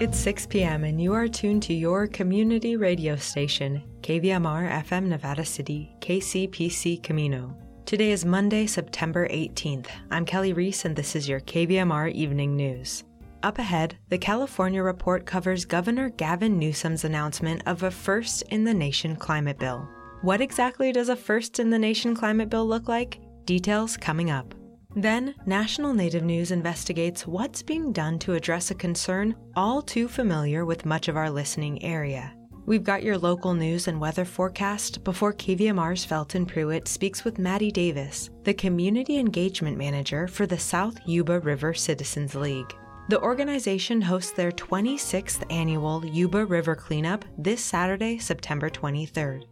It's 6 p.m., and you are tuned to your community radio station, KVMR FM Nevada City, KCPC Camino. Today is Monday, September 18th. I'm Kelly Reese, and this is your KVMR Evening News. Up ahead, the California Report covers Governor Gavin Newsom's announcement of a first in the nation climate bill. What exactly does a first in the nation climate bill look like? Details coming up. Then, National Native News investigates what's being done to address a concern all too familiar with much of our listening area. We've got your local news and weather forecast before KVMR's Felton Pruitt speaks with Maddie Davis, the Community Engagement Manager for the South Yuba River Citizens League. The organization hosts their 26th annual Yuba River Cleanup this Saturday, September 23rd.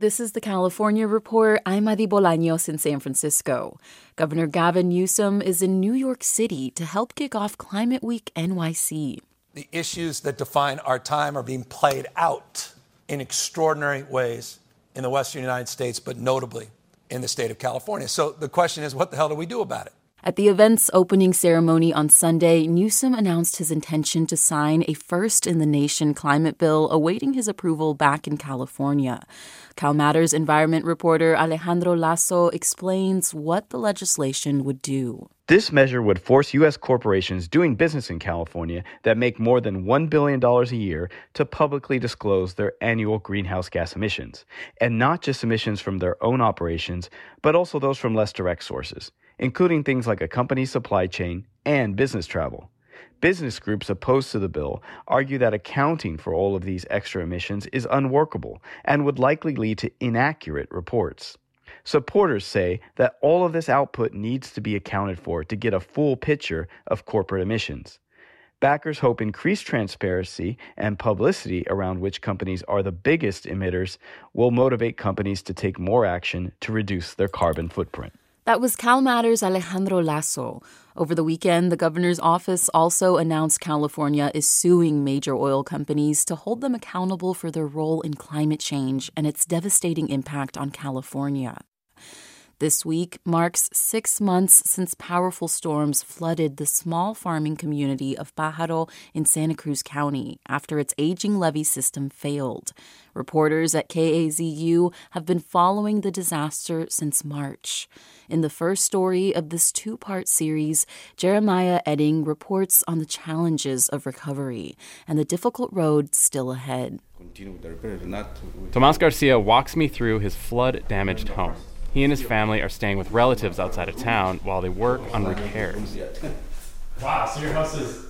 This is the California Report. I'm Madi Bolaños in San Francisco. Governor Gavin Newsom is in New York City to help kick off Climate Week NYC. The issues that define our time are being played out in extraordinary ways in the Western United States, but notably in the state of California. So the question is, what the hell do we do about it? At the event's opening ceremony on Sunday, Newsom announced his intention to sign a first in the nation climate bill awaiting his approval back in California. CalMatters environment reporter Alejandro Lazo explains what the legislation would do. This measure would force U.S. corporations doing business in California that make more than $1 billion a year to publicly disclose their annual greenhouse gas emissions, and not just emissions from their own operations, but also those from less direct sources including things like a company's supply chain and business travel. Business groups opposed to the bill argue that accounting for all of these extra emissions is unworkable and would likely lead to inaccurate reports. Supporters say that all of this output needs to be accounted for to get a full picture of corporate emissions. Backers hope increased transparency and publicity around which companies are the biggest emitters will motivate companies to take more action to reduce their carbon footprint. That was CalMatters Alejandro Lazo. Over the weekend, the governor's office also announced California is suing major oil companies to hold them accountable for their role in climate change and its devastating impact on California. This week marks six months since powerful storms flooded the small farming community of Pajaro in Santa Cruz County after its aging levee system failed. Reporters at KAZU have been following the disaster since March. In the first story of this two part series, Jeremiah Oetting reports on the challenges of recovery and the difficult road still ahead. Tomas Garcia walks me through his flood damaged home. He and his family are staying with relatives outside of town while they work on repairs. Wow, so your house is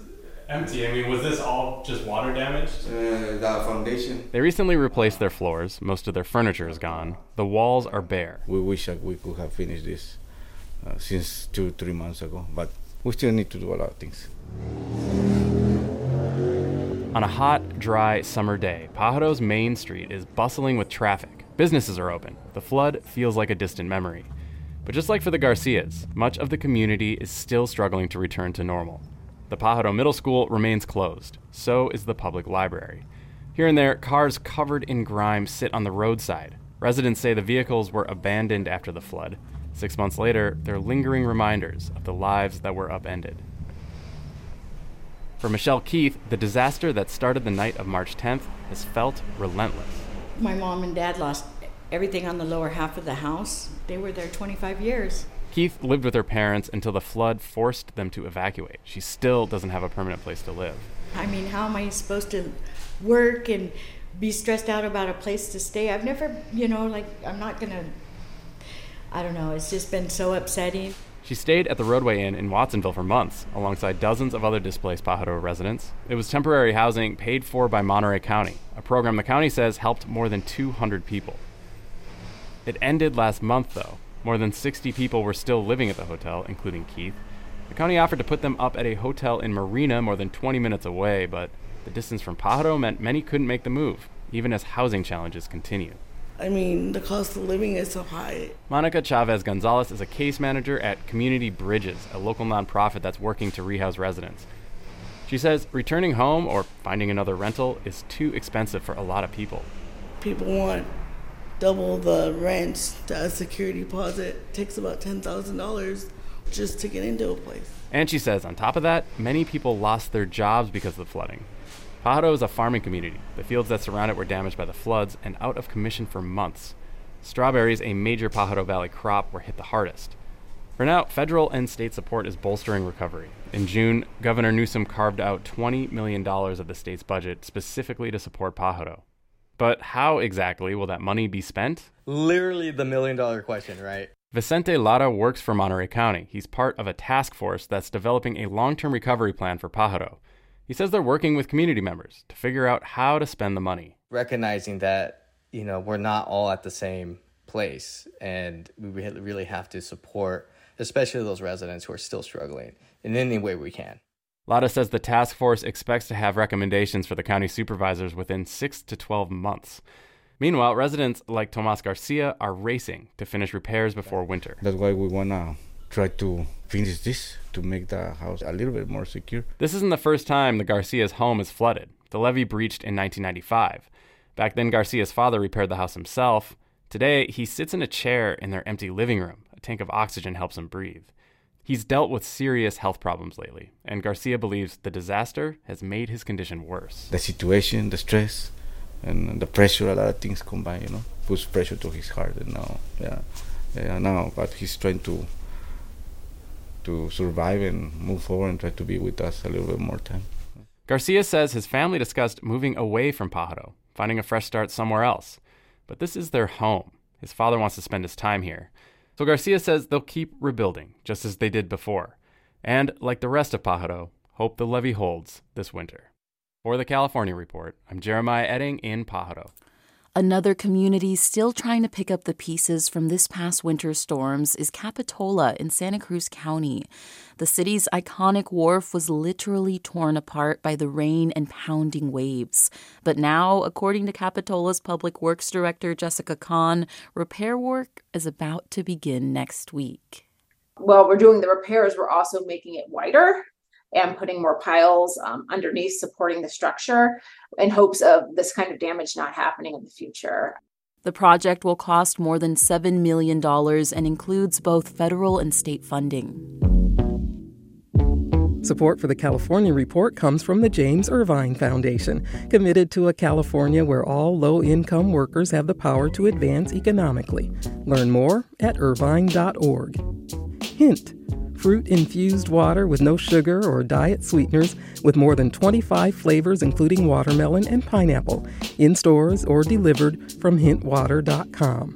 empty. I mean, was this all just water damaged? Uh, the foundation. They recently replaced their floors. Most of their furniture is gone. The walls are bare. We wish we could have finished this uh, since two, three months ago, but we still need to do a lot of things. On a hot, dry summer day, Pajaro's main street is bustling with traffic. Businesses are open. The flood feels like a distant memory. But just like for the Garcias, much of the community is still struggling to return to normal. The Pajaro Middle School remains closed. So is the public library. Here and there, cars covered in grime sit on the roadside. Residents say the vehicles were abandoned after the flood. Six months later, they're lingering reminders of the lives that were upended. For Michelle Keith, the disaster that started the night of March 10th has felt relentless my mom and dad lost everything on the lower half of the house. They were there 25 years. Keith lived with her parents until the flood forced them to evacuate. She still doesn't have a permanent place to live. I mean, how am I supposed to work and be stressed out about a place to stay? I've never, you know, like, I'm not to, I don't know, it's just been so upsetting. She stayed at the Rodeway Inn in Watsonville for months, alongside dozens of other displaced Pajaro residents. It was temporary housing paid for by Monterey County, a program the county says helped more than 200 people. It ended last month, though. More than 60 people were still living at the hotel, including Keith. The county offered to put them up at a hotel in Marina, more than 20 minutes away, but the distance from Pajaro meant many couldn't make the move, even as housing challenges continue. I mean, the cost of living is so high. Monica Chavez Gonzalez is a case manager at Community Bridges, a local nonprofit that's working to rehouse residents. She says returning home or finding another rental is too expensive for a lot of people. People want double the rent, the security deposit takes about $10,000 just to get into a place. And she says, on top of that, many people lost their jobs because of the flooding. Pajaro is a farming community. The fields that surround it were damaged by the floods and out of commission for months. Strawberries, a major Pajaro Valley crop, were hit the hardest. For now, federal and state support is bolstering recovery. In June, Governor Newsom carved out $20 million of the state's budget specifically to support Pajaro. But how exactly will that money be spent? Literally the million dollar question, right? Vicente Lara works for Monterey County. He's part of a task force that's developing a long term recovery plan for Pajaro. He says they're working with community members to figure out how to spend the money. Recognizing that, you know, we're not all at the same place and we really have to support especially those residents who are still struggling in any way we can. Lara says the task force expects to have recommendations for the county supervisors within 6 to 12 months. Meanwhile, residents like Tomas Garcia are racing to finish repairs before winter. That's why we want to try to finish this to make the house a little bit more secure. This isn't the first time the Garcia's home is flooded. The levee breached in 1995. Back then, Garcia's father repaired the house himself. Today, he sits in a chair in their empty living room. A tank of oxygen helps him breathe. He's dealt with serious health problems lately, and Garcia believes the disaster has made his condition worse. The situation, the stress, and the pressure, a lot of things combined, you know, puts pressure to his heart. And now, yeah, yeah, now, but he's trying to to survive and move forward and try to be with us a little bit more time. Garcia says his family discussed moving away from Pajaro, finding a fresh start somewhere else. But this is their home. His father wants to spend his time here. So Garcia says they'll keep rebuilding, just as they did before. And, like the rest of Pajaro, hope the levee holds this winter. For the California Report, I'm Jeremiah Oetting in Pajaro. Another community still trying to pick up the pieces from this past winter's storms is Capitola in Santa Cruz County. The city's iconic wharf was literally torn apart by the rain and pounding waves. But now, according to Capitola's Public Works Director Jessica Kahn, repair work is about to begin next week. While we're doing the repairs, we're also making it wider and putting more piles um, underneath supporting the structure in hopes of this kind of damage not happening in the future. The project will cost more than $7 million and includes both federal and state funding. Support for the California Report comes from the James Irvine Foundation, committed to a California where all low income workers have the power to advance economically. Learn more at irvine.org. Hint fruit infused water with no sugar or diet sweeteners, with more than 25 flavors, including watermelon and pineapple, in stores or delivered from hintwater.com.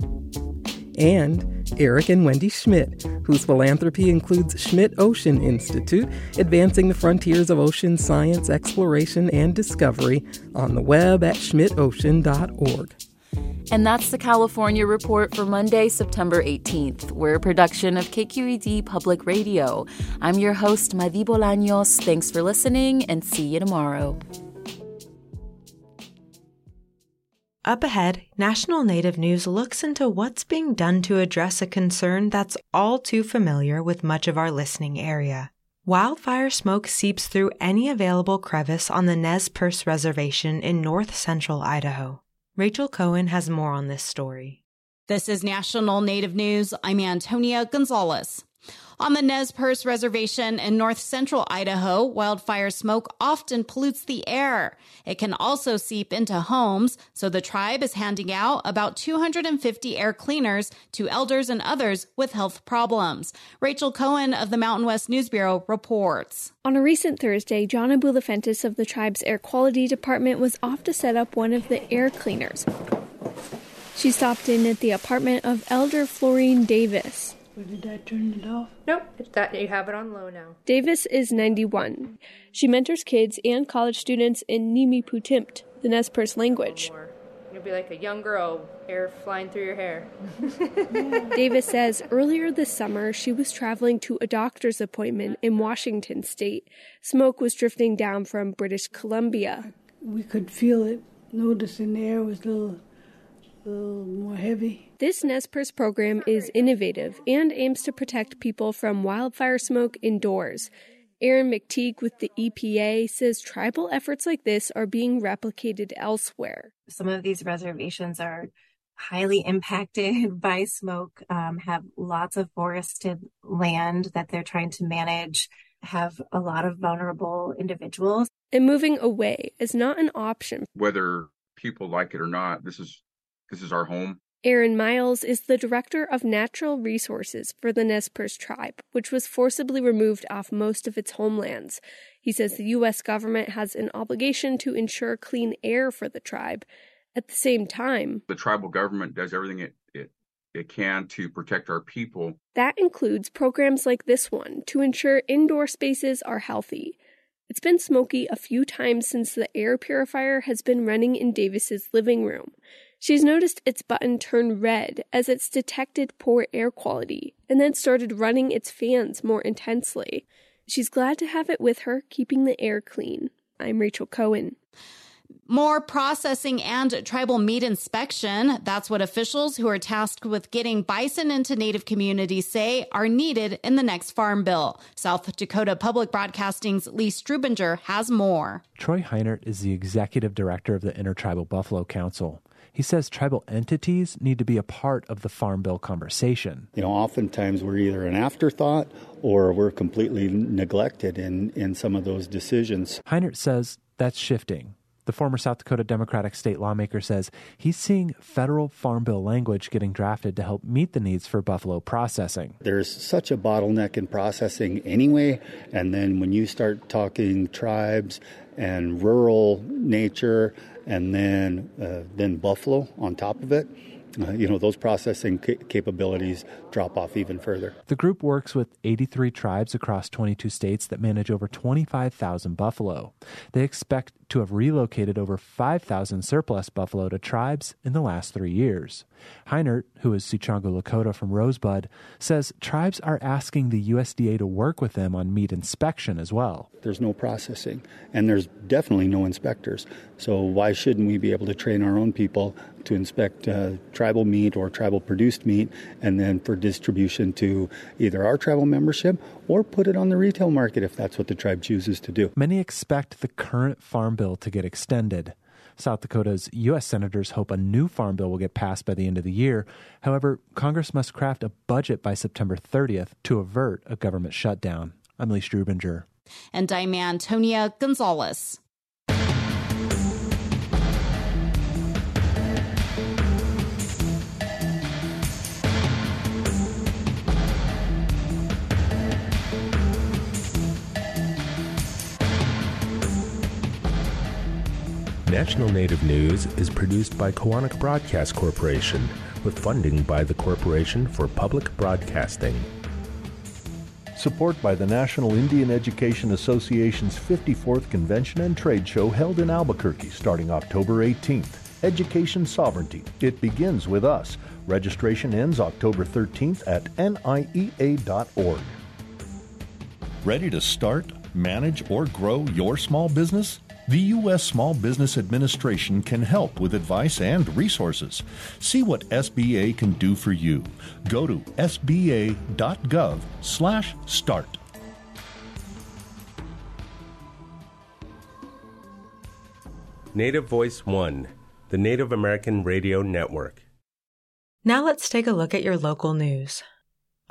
And Eric and Wendy Schmidt, whose philanthropy includes Schmidt Ocean Institute, advancing the frontiers of ocean science, exploration, and discovery on the web at schmidtocean.org. And that's the California Report for Monday, September 18th. We're a production of KQED Public Radio. I'm your host, Madi Bolaños. Thanks for listening and see you tomorrow. Up ahead, National Native News looks into what's being done to address a concern that's all too familiar with much of our listening area. Wildfire smoke seeps through any available crevice on the Nez Perce Reservation in north central Idaho. Rachel Cohen has more on this story. This is National Native News. I'm Antonia Gonzalez. On the Nez Perce Reservation in north central Idaho, wildfire smoke often pollutes the air. It can also seep into homes, so the tribe is handing out about 250 air cleaners to elders and others with health problems. Rachel Cohen of the Mountain West News Bureau reports. On a recent Thursday, Johna Boulafentis of the tribe's air quality department was off to set up one of the air cleaners. She stopped in at the apartment of Elder Florine Davis. Or did I turn it off? Nope, it's that you have it on low now. Davis is 91. She mentors kids and college students in Nimiipuutímt, the Nez Perce language. You'll be like a young girl, hair flying through your hair. Davis says earlier this summer she was traveling to a doctor's appointment in Washington state. Smoke was drifting down from British Columbia. We could feel it. Notice in the air was a little, a little more heavy. This Nez Perce program is innovative and aims to protect people from wildfire smoke indoors. Aaron McTeague with the EPA says tribal efforts like this are being replicated elsewhere. Some of these reservations are highly impacted by smoke, um, have lots of forested land that they're trying to manage, have a lot of vulnerable individuals. And moving away is not an option. Whether people like it or not, this is this is our home. Aaron Miles is the director of natural resources for the Nez Perce tribe, which was forcibly removed off most of its homelands. He says the U.S. government has an obligation to ensure clean air for the tribe. At the same time, the tribal government does everything it, it, it can to protect our people. That includes programs like this one to ensure indoor spaces are healthy. It's been smoky a few times since the air purifier has been running in Davis's living room. She's noticed its button turn red as it's detected poor air quality and then started running its fans more intensely. She's glad to have it with her, keeping the air clean. I'm Rachel Cohen. More processing and tribal meat inspection. That's what officials who are tasked with getting bison into Native communities say are needed in the next farm bill. South Dakota Public Broadcasting's Lee Strubinger has more. Troy Heinert is the executive director of the Intertribal Buffalo Council. He says tribal entities need to be a part of the Farm Bill conversation. You know, oftentimes we're either an afterthought or we're completely neglected in, in some of those decisions. Heinert says that's shifting. The former South Dakota Democratic state lawmaker says he's seeing federal Farm Bill language getting drafted to help meet the needs for buffalo processing. There's such a bottleneck in processing anyway, and then when you start talking tribes and rural nature, and then uh, then buffalo on top of it. Uh, you know those processing ca- capabilities drop off even further. The group works with 83 tribes across 22 states that manage over 25,000 buffalo. They expect to have relocated over 5,000 surplus buffalo to tribes in the last three years. Heinert, who is Sicangu Lakota from Rosebud, says tribes are asking the USDA to work with them on meat inspection as well. There's no processing, and there's definitely no inspectors. So why shouldn't we be able to train our own people to inspect uh, tribal meat or tribal produced meat, and then for distribution to either our tribal membership or put it on the retail market if that's what the tribe chooses to do? Many expect the current farm bill to get extended. South Dakota's U.S. senators hope a new farm bill will get passed by the end of the year. However, Congress must craft a budget by September 30th to avert a government shutdown. I'm Lee Strubinger. And I'm Antonia Gonzalez. National Native News is produced by Koahnic Broadcast Corporation with funding by the Corporation for Public Broadcasting. Support by the National Indian Education Association's 54th Convention and Trade Show held in Albuquerque starting October 18th. Education Sovereignty. It begins with us. Registration ends October 13th at niea.org. Ready to start, manage, or grow your small business? The U.S. Small Business Administration can help with advice and resources. See what SBA can do for you. Go to sba.gov/start. Native Voice One, the Native American Radio Network. Now let's take a look at your local news.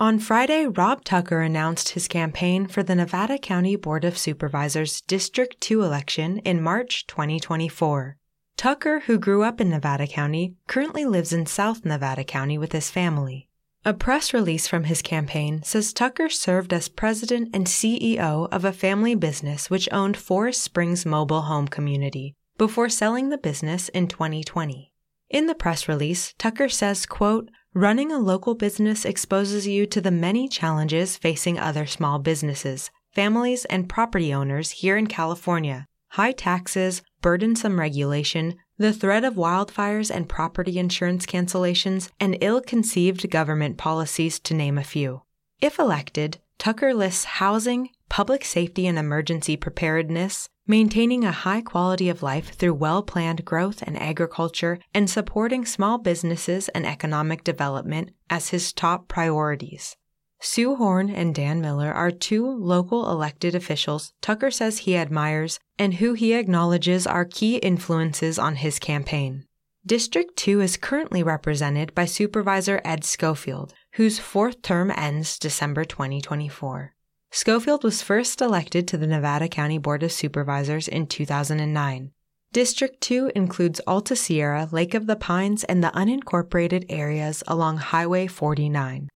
On Friday, Rob Tucker announced his campaign for the Nevada County Board of Supervisors District 2 election in March 2024. Tucker, who grew up in Nevada County, currently lives in South Nevada County with his family. A press release from his campaign says Tucker served as president and CEO of a family business which owned Forest Springs Mobile Home Community before selling the business in 2020. In the press release, Tucker says, quote, Running a local business exposes you to the many challenges facing other small businesses, families, and property owners here in California. High taxes, burdensome regulation, the threat of wildfires and property insurance cancellations, and ill conceived government policies, to name a few. If elected, Tucker lists housing, public safety and emergency preparedness, maintaining a high quality of life through well planned growth and agriculture, and supporting small businesses and economic development as his top priorities. Sue Horn and Dan Miller are two local elected officials Tucker says he admires and who he acknowledges are key influences on his campaign. District 2 is currently represented by Supervisor Ed Schofield, whose fourth term ends December 2024. Schofield was first elected to the Nevada County Board of Supervisors in 2009. District 2 includes Alta Sierra, Lake of the Pines, and the unincorporated areas along Highway 49.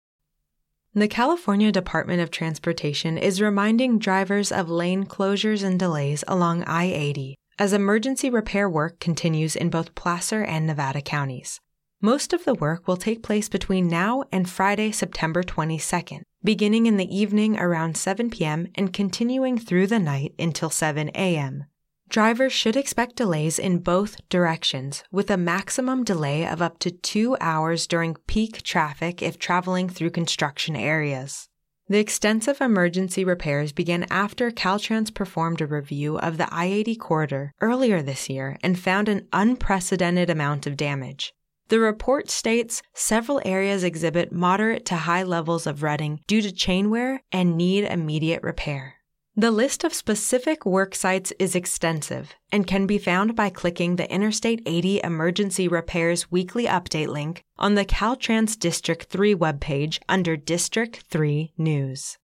The California Department of Transportation is reminding drivers of lane closures and delays along I 80 as emergency repair work continues in both Placer and Nevada counties. Most of the work will take place between now and Friday, September 22nd, beginning in the evening around 7 p.m. and continuing through the night until 7 a.m. Drivers should expect delays in both directions, with a maximum delay of up to two hours during peak traffic if traveling through construction areas. The extensive emergency repairs began after Caltrans performed a review of the I 80 corridor earlier this year and found an unprecedented amount of damage. The report states several areas exhibit moderate to high levels of rutting due to chain wear and need immediate repair. The list of specific work sites is extensive and can be found by clicking the Interstate 80 Emergency Repairs Weekly Update link on the Caltrans District 3 webpage under District 3 News.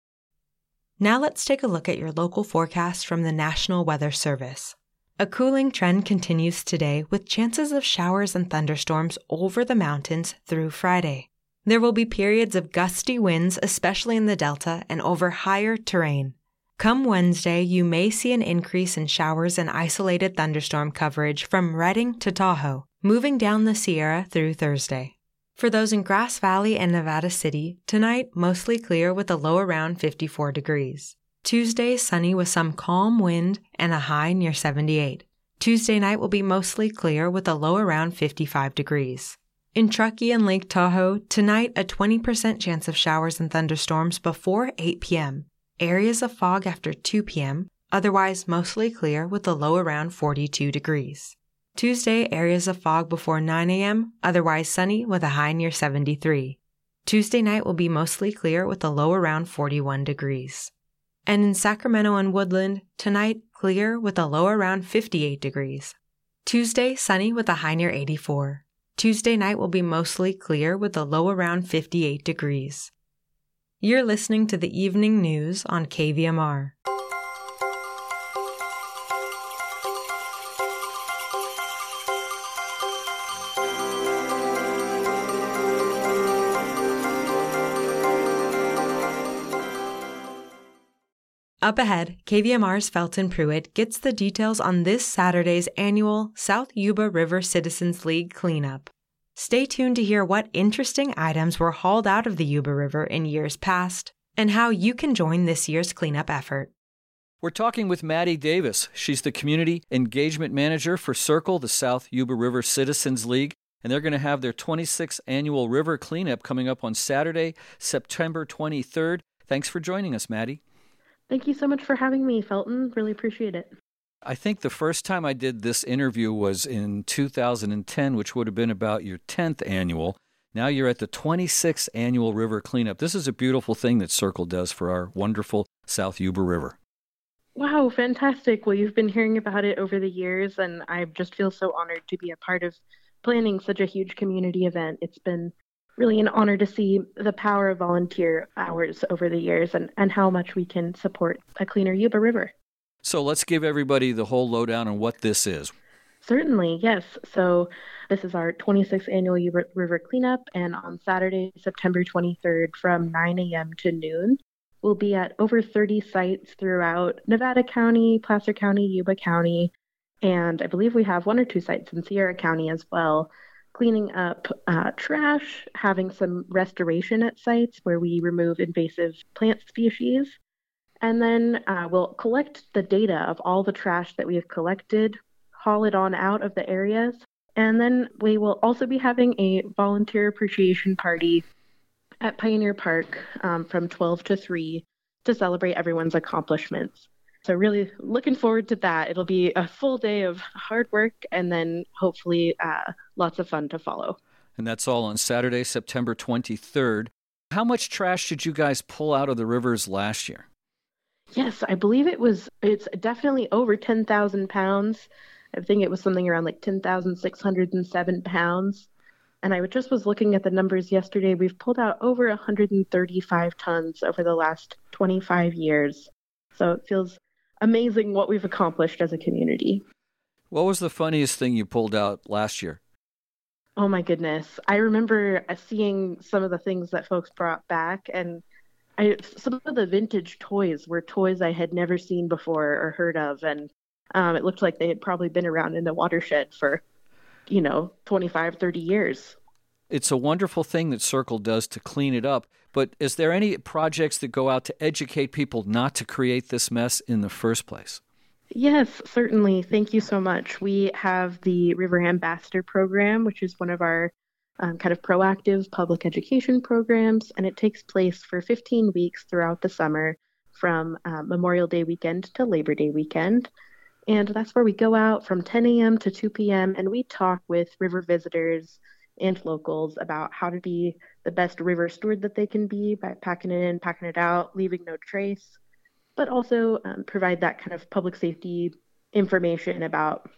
Now let's take a look at your local forecast from the National Weather Service. A cooling trend continues today with chances of showers and thunderstorms over the mountains through Friday. There will be periods of gusty winds, especially in the Delta and over higher terrain. Come Wednesday, you may see an increase in showers and isolated thunderstorm coverage from Redding to Tahoe, moving down the Sierra through Thursday. For those in Grass Valley and Nevada City, tonight mostly clear with a low around 54 degrees. Tuesday, sunny with some calm wind and a high near 78. Tuesday night will be mostly clear with a low around 55 degrees. In Truckee and Lake Tahoe, tonight a 20% chance of showers and thunderstorms before 8 p.m areas of fog after 2 p.m., otherwise mostly clear with a low around 42 degrees. Tuesday, areas of fog before 9 a.m., otherwise sunny with a high near 73. Tuesday night will be mostly clear with a low around 41 degrees. And in Sacramento and Woodland, tonight clear with a low around 58 degrees. Tuesday, sunny with a high near 84. Tuesday night will be mostly clear with a low around 58 degrees. You're listening to the evening news on KVMR. Up ahead, KVMR's Felton Pruitt gets the details on this Saturday's annual South Yuba River Citizens League cleanup. Stay tuned to hear what interesting items were hauled out of the Yuba River in years past and how you can join this year's cleanup effort. We're talking with Maddie Davis. She's the Community Engagement Manager for SYRCL, the South Yuba River Citizens League, and they're going to have their 26th annual river cleanup coming up on Saturday, September 23rd. Thanks for joining us, Maddie. Thank you so much for having me, Felton. Really appreciate it. I think the first time I did this interview was in 2010, which would have been about your 10th annual. Now you're at the 26th annual river cleanup. This is a beautiful thing that SYRCL does for our wonderful South Yuba River. Wow, fantastic. Well, you've been hearing about it over the years, and I just feel so honored to be a part of planning such a huge community event. It's been really an honor to see the power of volunteer hours over the years and, and how much we can support a cleaner Yuba River. So let's give everybody the whole lowdown on what this is. Certainly, yes. So this is our 26th annual Yuba river cleanup, and on Saturday, September 23rd, from 9 a.m. to noon, we'll be at over 30 sites throughout Nevada County, Placer County, Yuba County, and I believe we have one or two sites in Sierra County as well, cleaning up uh, trash, having some restoration at sites where we remove invasive plant species and then uh, we'll collect the data of all the trash that we have collected, haul it on out of the areas, and then we will also be having a volunteer appreciation party at Pioneer Park um, from 12 to 3 to celebrate everyone's accomplishments. So, really looking forward to that. It'll be a full day of hard work and then hopefully uh, lots of fun to follow. And that's all on Saturday, September 23rd. How much trash did you guys pull out of the rivers last year? Yes, I believe it was. It's definitely over ten thousand pounds. I think it was something around like 10,607 pounds. And I just was looking at the numbers yesterday. We've pulled out over 135 tons over the last 25 years. So it feels amazing what we've accomplished as a community. What was the funniest thing you pulled out last year? Oh my goodness. I remember uh, seeing some of the things that folks brought back and I some of the vintage toys were toys I had never seen before or heard of and um, it looked like they had probably been around in the watershed for you know 25 30 years. It's a wonderful thing that SYRCL does to clean it up, but is there any projects that go out to educate people not to create this mess in the first place? Yes, certainly. Thank you so much. We have the River Ambassador program, which is one of our um, kind of proactive public education programs, and it takes place for 15 weeks throughout the summer from uh, Memorial Day weekend to Labor Day weekend. And that's where we go out from 10 a.m. to 2 p.m. and we talk with river visitors and locals about how to be the best river steward that they can be by packing it in, packing it out, leaving no trace but also um, provide that kind of public safety information about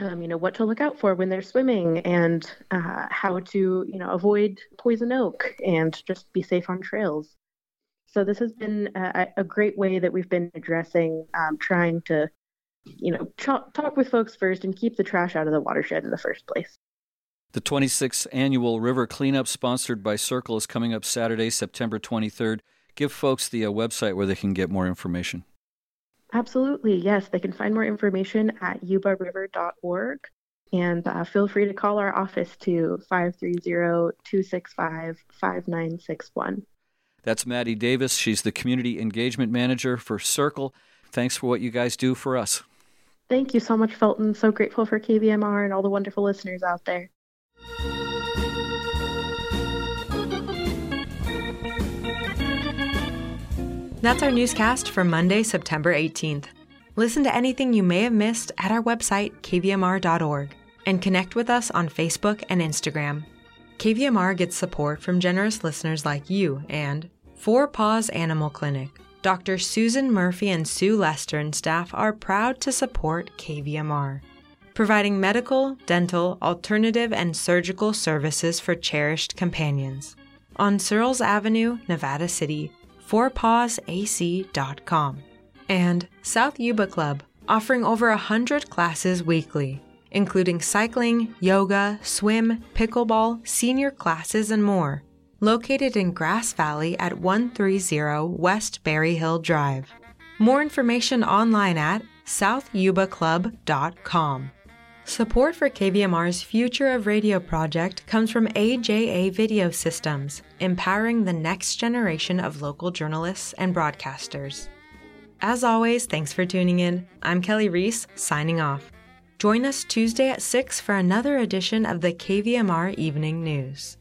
um, you know what to look out for when they're swimming and uh, how to you know avoid poison oak and just be safe on trails. So this has been a, a great way that we've been addressing um, trying to you know ch- talk with folks first and keep the trash out of the watershed in the first place the 26th annual river cleanup sponsored by SYRCL is coming up saturday september 23rd give folks the uh, website where they can get more information. Absolutely. Yes, they can find more information at yubariver.org. And uh, feel free to call our office to 530-265-5961. That's Maddie Davis. She's the Community Engagement Manager for SYRCL. Thanks for what you guys do for us. Thank you so much, Felton. So grateful for KVMR and all the wonderful listeners out there. That's our newscast for Monday, September 18th. Listen to anything you may have missed at our website, kvmr.org, and connect with us on Facebook and Instagram. KVMR gets support from generous listeners like you and Four Paws Animal Clinic. Dr. Susan Murphy and Sue Lester and staff are proud to support KVMR, providing medical, dental, alternative, and surgical services for cherished companions. On Searls Avenue, Nevada City, fourpawsac.com. And South Yuba Club, offering over 100 classes weekly, including cycling, yoga, swim, pickleball, senior classes, and more. Located in Grass Valley at 130 West Berry Hill Drive. More information online at southyubaclub.com. Support for KVMR's Future of Radio project comes from AJA Video Systems, empowering the next generation of local journalists and broadcasters. As always, thanks for tuning in. I'm Kelly Reese, signing off. Join us Tuesday at 6 for another edition of the KVMR Evening News.